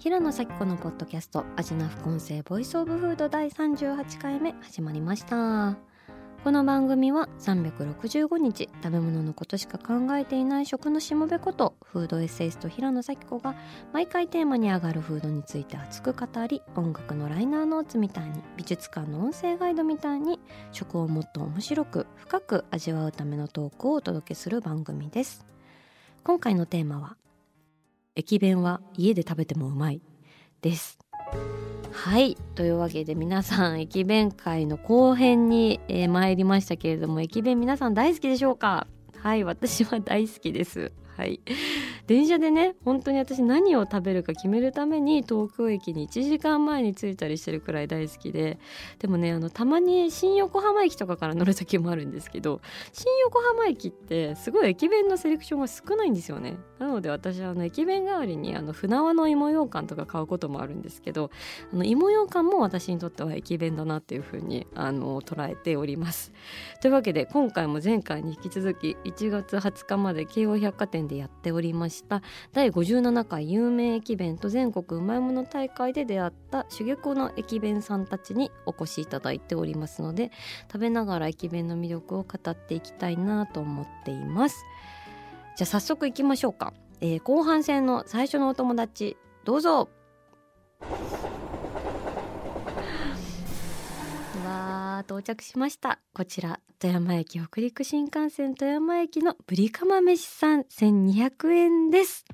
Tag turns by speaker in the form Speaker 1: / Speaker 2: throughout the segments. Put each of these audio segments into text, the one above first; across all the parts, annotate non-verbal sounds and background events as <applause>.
Speaker 1: 平野咲子のポッドキャスト味な副音声 voice of food 第38回目始まりました。この番組は365日食べ物のことしか考えていない食のしもべことフードエッセイスト平野咲子が毎回テーマに上がるフードについて熱く語り音楽のライナーノーツみたいに美術館の音声ガイドみたいに食をもっと面白く深く味わうためのトークをお届けする番組です。今回のテーマは駅弁は家で食べてもうまいです。はい。というわけで皆さん駅弁会の後編に、えー、参りましたけれども駅弁皆さん大好きでしょうか？はい私は大好きです。はい。電車でね本当に私何を食べるか決めるために東京駅に1時間前に着いたりしてるくらい大好きででもねあのたまに新横浜駅とかから乗る時もあるんですけど新横浜駅ってすごい駅弁のセレクションが少ないんですよね。なので私はあの駅弁代わりにあの船輪の芋ようかんとか買うこともあるんですけどあの芋ようかんも私にとっては駅弁だなっていうふうにあの捉えております。というわけで今回も前回に引き続き1月20日まで京王百貨店でやっておりましたた。第57回有名駅弁と全国うまいもの大会で出会った珠玉の駅弁さんたちにお越しいただいておりますので食べながら駅弁の魅力を語っていきたいなと思っています。じゃあ早速いきましょうか、えー、後半戦の最初のお友達どうぞ。到着しました。こちら富山駅北陸新幹線富山駅のぶりかま飯さん1200円です。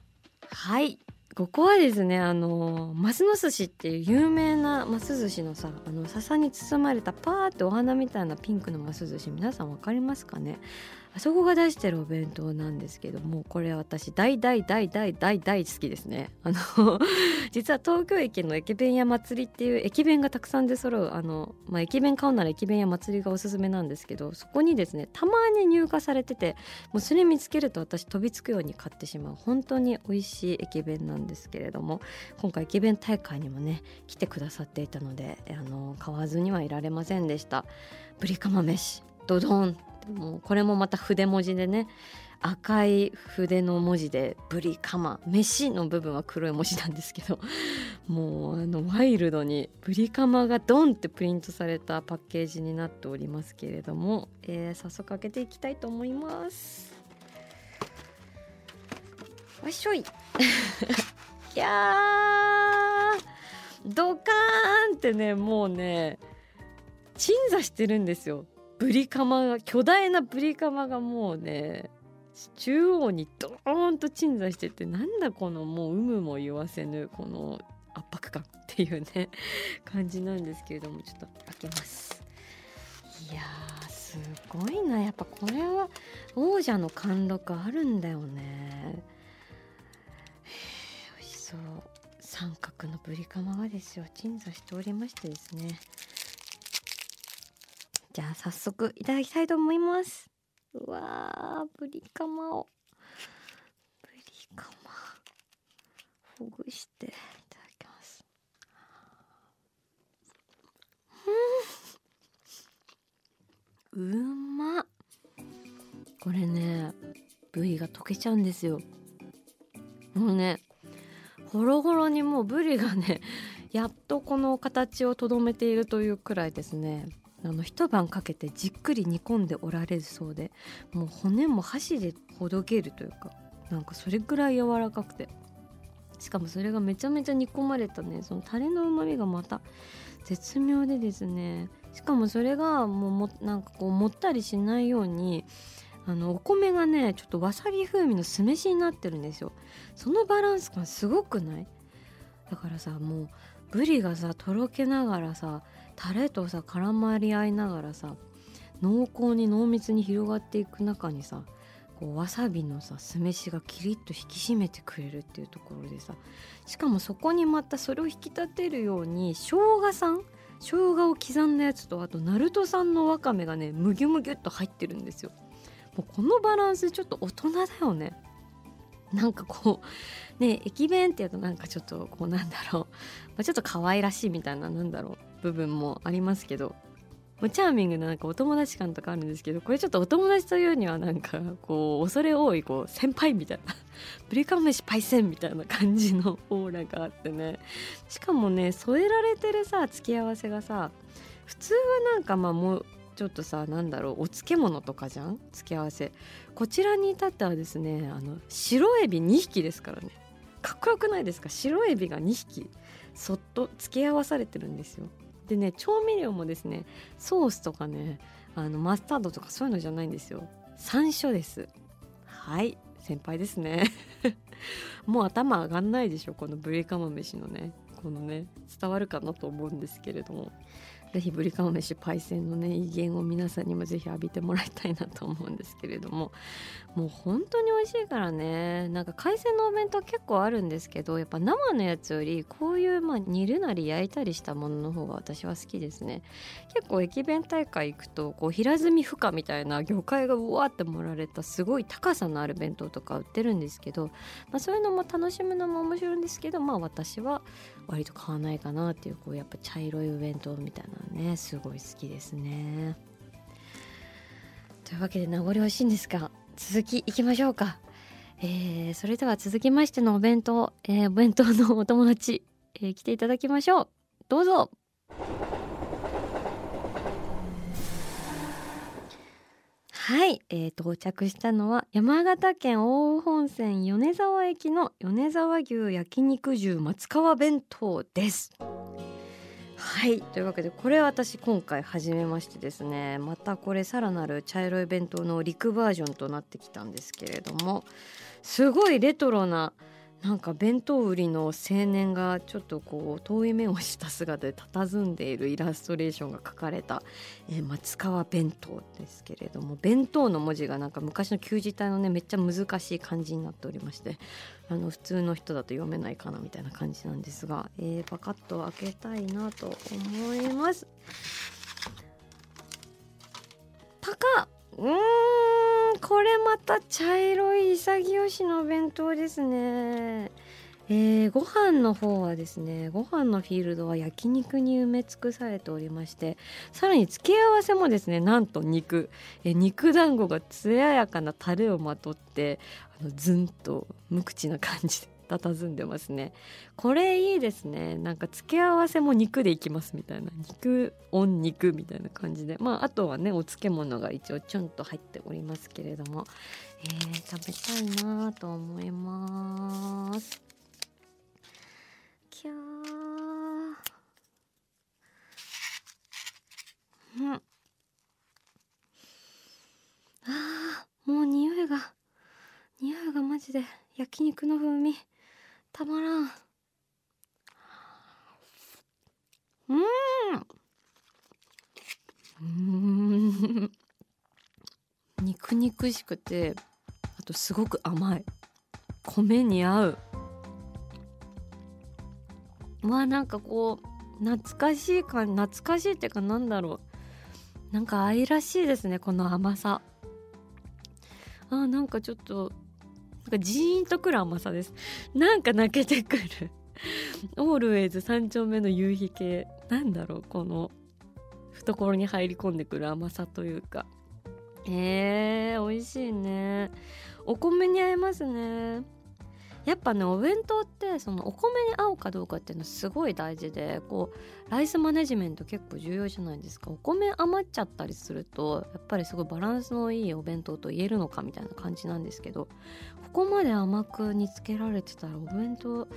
Speaker 1: はい。ここはですねあのますの寿司っていう有名なます寿司のさあの笹に包まれたパーってお花みたいなピンクのます寿司皆さん分かりますかね？あそこが出してるお弁当なんですけどもこれ私大大大大大大好きですね。あの <laughs> 実は東京駅の駅弁屋祭りっていう駅弁がたくさん出揃うあの、まあ、駅弁買うなら駅弁屋祭りがおすすめなんですけどそこにですねたまに入荷されててもうそれ見つけると私飛びつくように買ってしまう。本当に美味しい駅弁なんです。ですけれども今回駅弁大会にもね来てくださっていたのであの買わずにはいられませんでしたぶりかま飯ドドンもうこれもまた筆文字でね赤い筆の文字で「ブリカマ」「飯」の部分は黒い文字なんですけどもうあのワイルドに「ブリカマ」がドンってプリントされたパッケージになっておりますけれども、えー、早速開けていきたいと思います。わっしょいいやドカーンってねもうね鎮座してるんですよ。ブリカマが巨大なブリカマがもうね中央にドーンと鎮座しててなんだこのもう有無も言わせぬこの圧迫感っていうね感じなんですけれどもちょっと開けます。いやーすごいな。やっぱこれは王者の貫禄あるんだよね。三角のブリカマがですよ。鎮座しておりましてですね。じゃあ早速いただきたいと思います。うわーブリカマを。ブリカマほぐしていただきます。うん。うまこれねブリが溶けちゃうんですよ。もうねほろほろにもうブリがね <laughs> やっとこの形をとどめているというくらいですね。あの一晩かけてじっくり煮込んでおられるそうでもう骨も箸でほどけるというかなんかそれぐらい柔らかくて。しかもそれがめちゃめちゃ煮込まれたね。そのタレのうまみがまた絶妙でですね。しかもそれがもうもなんかこうもったりしないようにあのお米がねちょっとわさび風味の酢飯になってるんですよ。そのバランス感すごくない？だからさもうブリがさとろけながらさタレとさ絡まり合いながらさ濃厚に濃密に広がっていく中にさこうわさびのさ酢飯がキリッと引き締めてくれるっていうところでさしかもそこにまたそれを引き立てるように生姜さん？生姜を刻んだやつとあと鳴門産のわかめがねむぎゅむぎゅっと入ってるんですよ。もうこのバランスちょっと大人だよね。なんかこうね駅弁っていうとなんかちょっとこうなんだろう、まあ、ちょっと可愛らしいみたいななんだろう部分もありますけど。もうチャーミングななんかお友達感とかあるんですけどこれちょっとお友達というにはなんかこう恐れ多いこう先輩みたいな。<laughs> ブリカン飯パイセンみたいな感じのオーラがあってね。しかもね添えられてるさ付き合わせがさ普通はなんかまあもうちょっとさなんだろうお漬物とかじゃん？付け合わせ。こちらに至ってはですねあの白エビ2匹ですからね。かっこよくないですか？白エビが2匹そっと付け合わされてるんですよ。でね調味料もですねソースとかねあのマスタードとかそういうのじゃないんですよ。山椒です。はい先輩ですね。<laughs> もう頭上がんないでしょ？このブリカマ飯のねこのね伝わるかなと思うんですけれども。ぜひブリカマ飯パイセンのね威厳を皆さんにもぜひ浴びてもらいたいなと思うんですけれども。もう本当に美味しいからね。なんか海鮮のお弁当結構あるんですけどやっぱ生のやつよりこういうまあ煮るなり焼いたりしたものの方が私は好きですね。結構駅弁大会行くとこう平積み負荷みたいな魚介がうわって盛られたすごい高さのある弁当とか売ってるんですけど、まあ、そういうのも楽しむのも面白いんですけどまあ私は割と買わないかなっていうこうやっぱ茶色いお弁当みたいなねすごい好きですね。というわけで名残惜しいんですが続きいきましょうか。えー、それでは続きましてのお弁当、えー、お弁当のお友達、えー、来ていただきましょう。どうぞ。はい、えー、到着したのは山形県大本線米沢駅の米沢牛焼肉重松川弁当です。はい。というわけでこれ私今回初めましてですね。またこれさらなる茶色い弁当の陸バージョンとなってきたんですけれどもすごいレトロななんか弁当売りの青年がちょっとこう遠い目をした姿で佇んでいるイラストレーションが描かれた、えー、松川弁当ですけれども弁当の文字がなんか昔の旧字体のねめっちゃ難しい漢字になっておりましてあの普通の人だと読めないかなみたいな感じなんですが、えー、パカッと開けたいなと思います。パカうんこれまた茶色い潔しの弁当ですね。えー、ご飯の方はですねご飯のフィールドは焼肉に埋め尽くされておりましてさらに付け合わせもですねなんと肉、え、肉団子が艶やかなタレをまとってあのずんと無口な感じで。佇んでますね。これいいですね。なんか付け合わせも肉でいきますみたいな。肉オン肉みたいな感じで。まああとはねお漬物が一応ちょんと入っておりますけれども、えー、食べたいなと思います。きゃー。うん。あーもう匂いが匂いがマジで。焼肉の風味。たまらん。うん。肉肉しくてあとすごく甘い。米に合う。まあなんかこう懐かしい感懐かしいっていうかなんだろう。なんか愛らしいですねこの甘さ。あなんかちょっとなんかジーンとくる甘さです。なんか泣けてくる。オールウェイズ三丁目の夕日系。なんだろうこの懐に入り込んでくる甘さというか。えー、美味しいね。お米に合いますね。やっぱねお弁当ってそのお米に合うかどうかっていうのはすごい大事でこうライスマネジメント結構重要じゃないですか。お米余っちゃったりするとやっぱりすごいバランスのいいお弁当と言えるのかみたいな感じなんですけどここまで甘く煮つけられてたらお弁当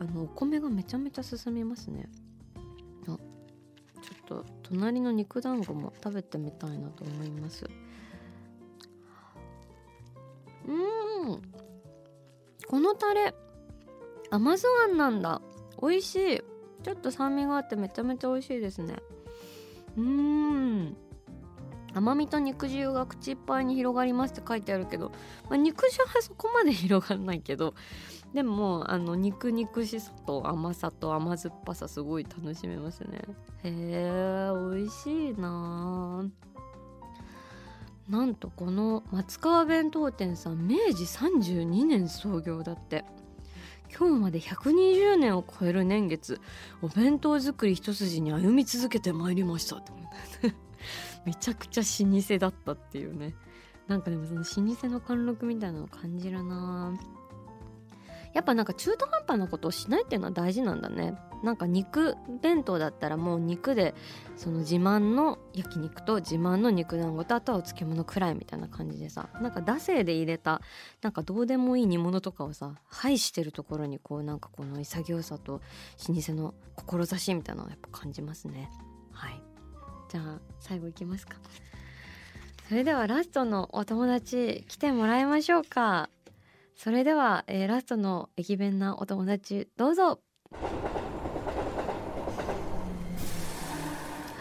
Speaker 1: あのお米がめちゃめちゃ進みますね。あちょっと隣の肉団子も食べてみたいなと思います。うん。このタレ甘酢あんなんだ。美味しい。ちょっと酸味があってめちゃめちゃ美味しいですね。うーん。甘みと肉汁が口いっぱいに広がりますって書いてあるけど、まあ、肉汁はそこまで広がらないけどでもあの肉肉しさと甘さと甘酸っぱさすごい楽しめますね。へえ美味しいななんとこの松川弁当店さん明治32年創業だって。今日まで120年を超える年月お弁当作り一筋に歩み続けてまいりましたって。<laughs> めちゃくちゃ老舗だったっていうね。なんかでもその老舗の貫禄みたいなのを感じるな。やっぱなんか中途半端なことをしないっていうのは大事なんだね。なんか肉弁当だったらもう肉でその自慢の焼肉と自慢の肉団子とあとはお漬物くらいみたいな感じでさなんか惰性で入れたなんかどうでもいい煮物とかをさ配してるところにこうなんかこの潔さと老舗の志みたいなのをやっぱ感じますね。はい。じゃあ最後いきますか。それではラストのお友達来てもらいましょうか。それでは、えー、ラストの駅弁なお友達どうぞ。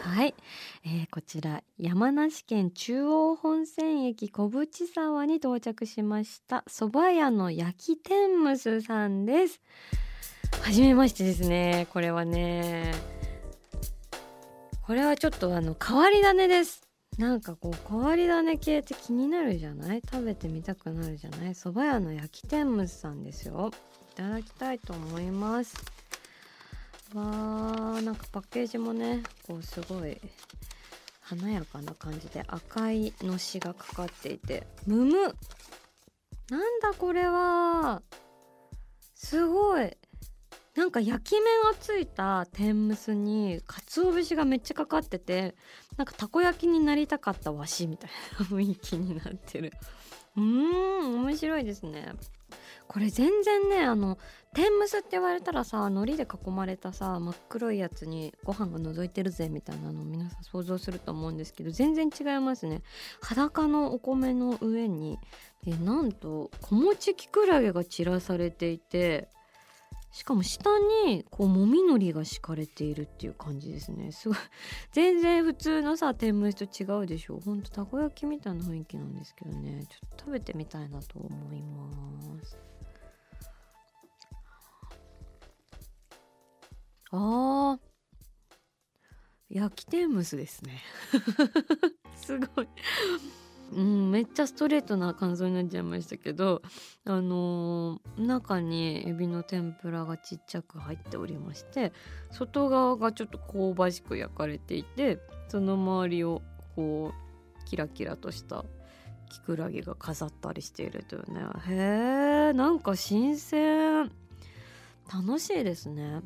Speaker 1: はい、えー、こちら山梨県中央本線駅小淵沢に到着しました蕎麦屋の焼き天むすさんです。初めましてですね。これはねこれはちょっとあの変わり種です。なんかこう変わり種系って気になるじゃない？食べてみたくなるじゃない？蕎麦屋の焼き天むすさんですよ。いただきたいと思います。わーなんかパッケージもねこうすごい華やかな感じで赤いのしがかかっていて。むむ。なんだこれは。すごい。なんか焼き目がついた天むすに鰹節がめっちゃかかっててなんかたこ焼きになりたかったわしみたいな雰囲気になってる。うーん面白いですね。これ全然ねあの天むすって言われたらさ海苔で囲まれたさ真っ黒いやつにご飯が覗いてるぜみたいなのを皆さん想像すると思うんですけど全然違いますね。裸のお米の上にえなんと小餅きくらげが散らされていてしかも下にこうもみのりが敷かれているっていう感じですね。すごい。<laughs> 全然普通のさ天むすと違うでしょう。ほんとたこ焼きみたいな雰囲気なんですけどね。ちょっと食べてみたいなと思います。あー。焼き天むすですね。<laughs> すごい。うん、めっちゃストレートな感想になっちゃいましたけどあのー、中にエビの天ぷらがちっちゃく入っておりまして外側がちょっと香ばしく焼かれていてその周りをこうキラキラとしたきくらげが飾ったりしているというねへえんか新鮮楽しいですね。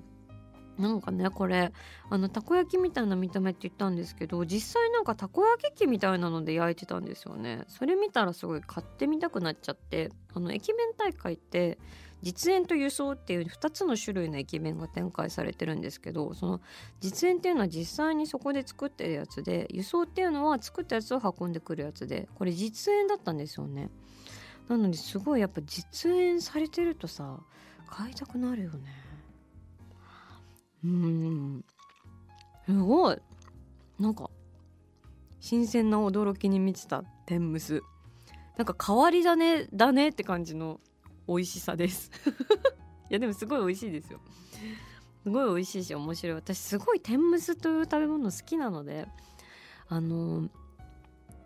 Speaker 1: なんかねこれあのたこ焼きみたいな見た目って言ったんですけど実際なんかたこ焼き器みたいなので焼いてたんですよね。それ見たらすごい買ってみたくなっちゃってあの駅弁大会って実演と輸送っていう2つの種類の駅弁が展開されてるんですけどその実演っていうのは実際にそこで作ってるやつで輸送っていうのは作ったやつを運んでくるやつでこれ実演だったんですよね。なのですごいやっぱ実演されてるとさ買いたくなるよね。うん。すごい。なんか新鮮な驚きに満ちた天むす。なんか変わり種だねって感じの美味しさです。<laughs> いやでもすごい美味しいですよ。すごい美味しいし面白い。私すごい天むすという食べ物好きなのであの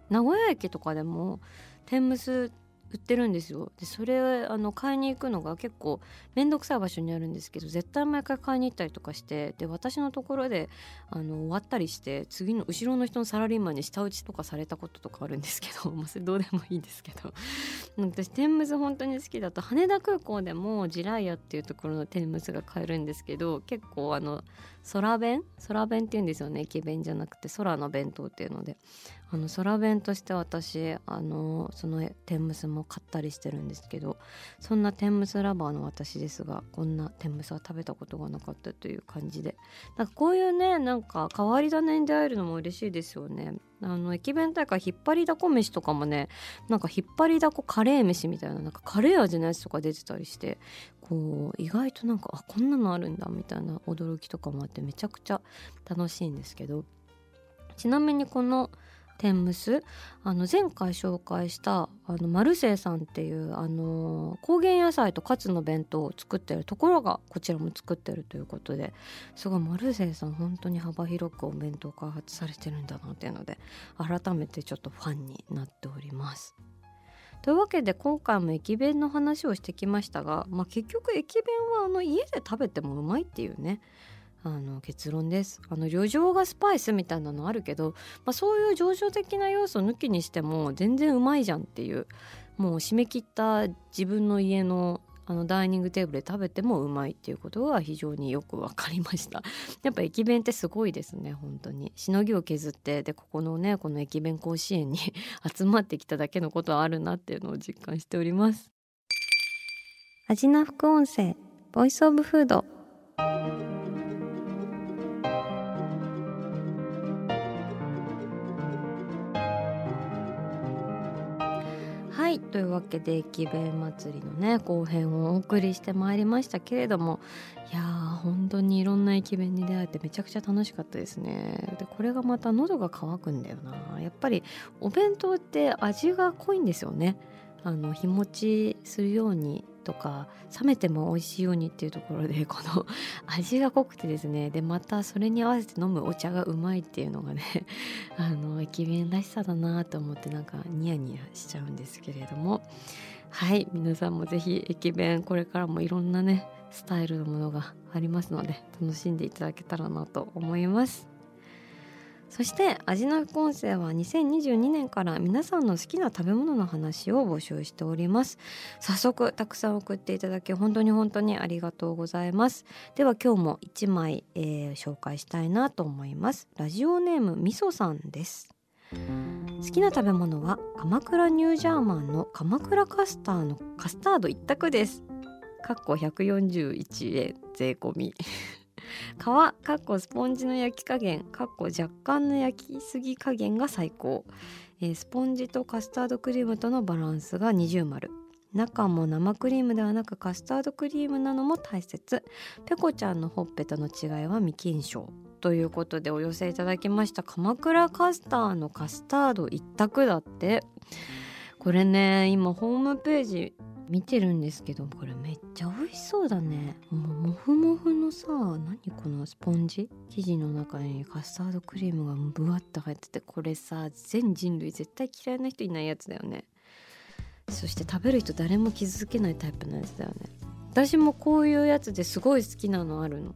Speaker 1: 名古屋駅とかでも天むす売ってるんですよ。でそれあの買いに行くのが結構面倒くさい場所にあるんですけど絶対毎回買いに行ったりとかしてで私のところであの終わったりして次の後ろの人のサラリーマンに舌打ちとかされたこととかあるんですけど、<laughs> まあ、それどうでもいいんですけど。私天むす本当に好きだと羽田空港でもジライヤっていうところの天むすが買えるんですけど結構あの空弁？空弁っていうんですよね。駅弁じゃなくて空の弁当っていうので。あの空弁として私あのその天むすも買ったりしてるんですけどそんな天むすラバーの私ですがこんな天むすは食べたことがなかったという感じで。なんかこういうねなんか変わり種に出会えるのも嬉しいですよね。あの駅弁大会引っ張りだこ飯とかもねなんか引っ張りだこカレー飯みたいななんかカレー味のやつとか出てたりしてこう意外となんかあこんなのあるんだみたいな驚きとかもあってめちゃくちゃ楽しいんですけどちなみにこの天むすあの前回紹介したあのマルセイさんっていうあの高原野菜とカツの弁当を作ってるところがこちらも作ってるということですごいマルセイさん本当に幅広くお弁当開発されてるんだなっていうので改めてちょっとファンになっております。というわけで今回も駅弁の話をしてきましたが、まあ、結局駅弁はあの家で食べてもうまいっていうねあの結論です。あの旅情がスパイスみたいなのあるけど、まあ、そういう情緒的な要素抜きにしても全然うまいじゃんっていうもう締め切った自分の家のあのダイニングテーブルで食べてもうまいっていうことが非常によく分かりました。<laughs> やっぱ駅弁ってすごいですね本当に。しのぎを削ってでここのねこの駅弁甲子園に <laughs> 集まってきただけのことはあるなっていうのを実感しております。味な副音声ボイスオブフードはい。というわけで駅弁祭りのね後編をお送りしてまいりましたけれどもいやー本当にいろんな駅弁に出会えてめちゃくちゃ楽しかったですね。でこれがまた喉が渇くんだよな。やっぱりお弁当って味が濃いんですよね。あの日持ちするようにとか冷めても美味しいようにっていうところでこの <laughs> 味が濃くてですねでまたそれに合わせて飲むお茶がうまいっていうのがね <laughs> あの駅弁らしさだなと思ってなんかニヤニヤしちゃうんですけれどもはい皆さんも是非駅弁これからもいろんなねスタイルのものがありますので楽しんでいただけたらなと思います。そして味の副音声は2022年から皆さんの好きな食べ物の話を募集しております。早速たくさん送っていただき本当に本当にありがとうございます。では今日も1枚、えー、紹介したいなと思います。ラジオネームみそさんです。好きな食べ物は鎌倉ニュージャーマンの鎌倉カスターのカスタード一択です。かっこ141円税込み。皮かっこスポンジの焼き加減かっこ若干の焼きすぎ加減が最高、えー、スポンジとカスタードクリームとのバランスが二重丸。中も生クリームではなくカスタードクリームなのも大切。ペコちゃんのほっぺとの違いは未検証。ということでお寄せいただきました。鎌倉カスターのカスタード一択だって。これね今ホームページ見てるんですけどこれめっちゃ美味しそうだね。もうモフモフのさ何このスポンジ？生地の中にカスタードクリームがブワッと入っててこれさ全人類絶対嫌いな人いないやつだよね。そして食べる人誰も傷つけないタイプのやつだよね。私もこういうやつですごい好きなのあるの。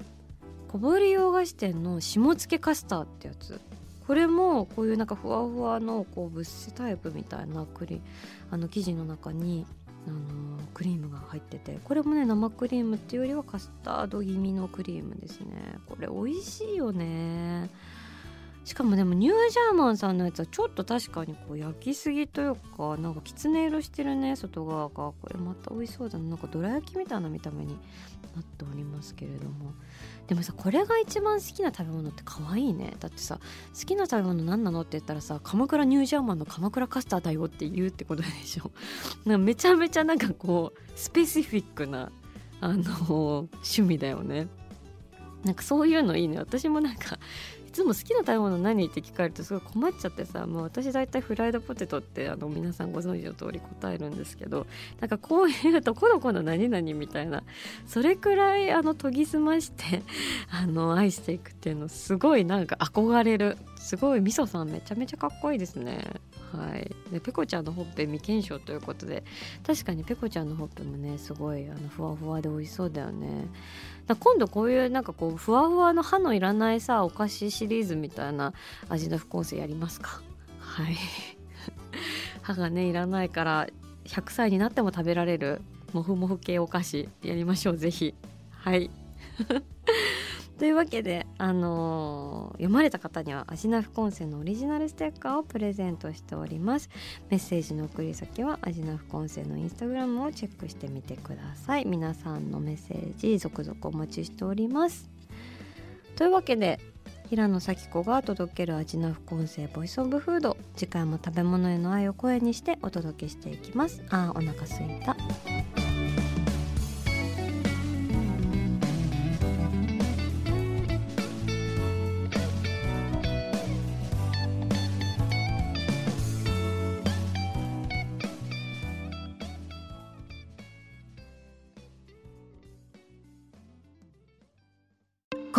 Speaker 1: 小堀洋菓子店の下付けカスターってやつ。これもこういうなんかふわふわのこうブッセタイプみたいな栗あの生地の中にあのクリームが入っててこれもね生クリームっていうよりはカスタード気味のクリームですね。これ美味しいよね。しかもでもニュージャーマンさんのやつはちょっと確かにこう焼きすぎというかなんかきつね色してるね外側が。これまた美味しそうだな。なんかどら焼きみたいな見た目になっておりますけれども。でもさこれが一番好きな食べ物って可愛いね。だってさ好きな食べ物何なのって言ったらさ鎌倉ニュージャーマンの鎌倉カスターだよって言うってことでしょ。<laughs> なんかめちゃめちゃなんかこうスペシフィックなあの趣味だよね。なんかそういうのいいね。私もなんかつも好きな食べ物何って聞かれるとすごい困っちゃってさ、まあ、私大体フライドポテトってあの皆さんご存知の通り答えるんですけどなんかこういうとこのこの何々みたいなそれくらいあの研ぎ澄ましてあの愛していくっていうのすごいなんか憧れるすごいみそさんめちゃめちゃかっこいいですね。はい、でペコちゃんのほっぺ未検証ということで確かにペコちゃんのほっぺもねすごいあのふわふわで美味しそうだよね。だ今度こういうなんかこうふわふわの歯のいらないさお菓子シリーズみたいな味の副音声やりますか？はい。<laughs> 歯がねいらないから100歳になっても食べられるもふもふ系お菓子やりましょうぜひ。はい。というわけで、あのー、読まれた方にはアジナフコンセのオリジナルステッカーをプレゼントしております。メッセージの送り先はアジナフコンセのインスタグラムをチェックしてみてください。皆さんのメッセージ続々お待ちしております。というわけで平野咲子が届ける味の副音声ボイスオブフード。次回も食べ物への愛を声にしてお届けしていきます。あーお腹すいた。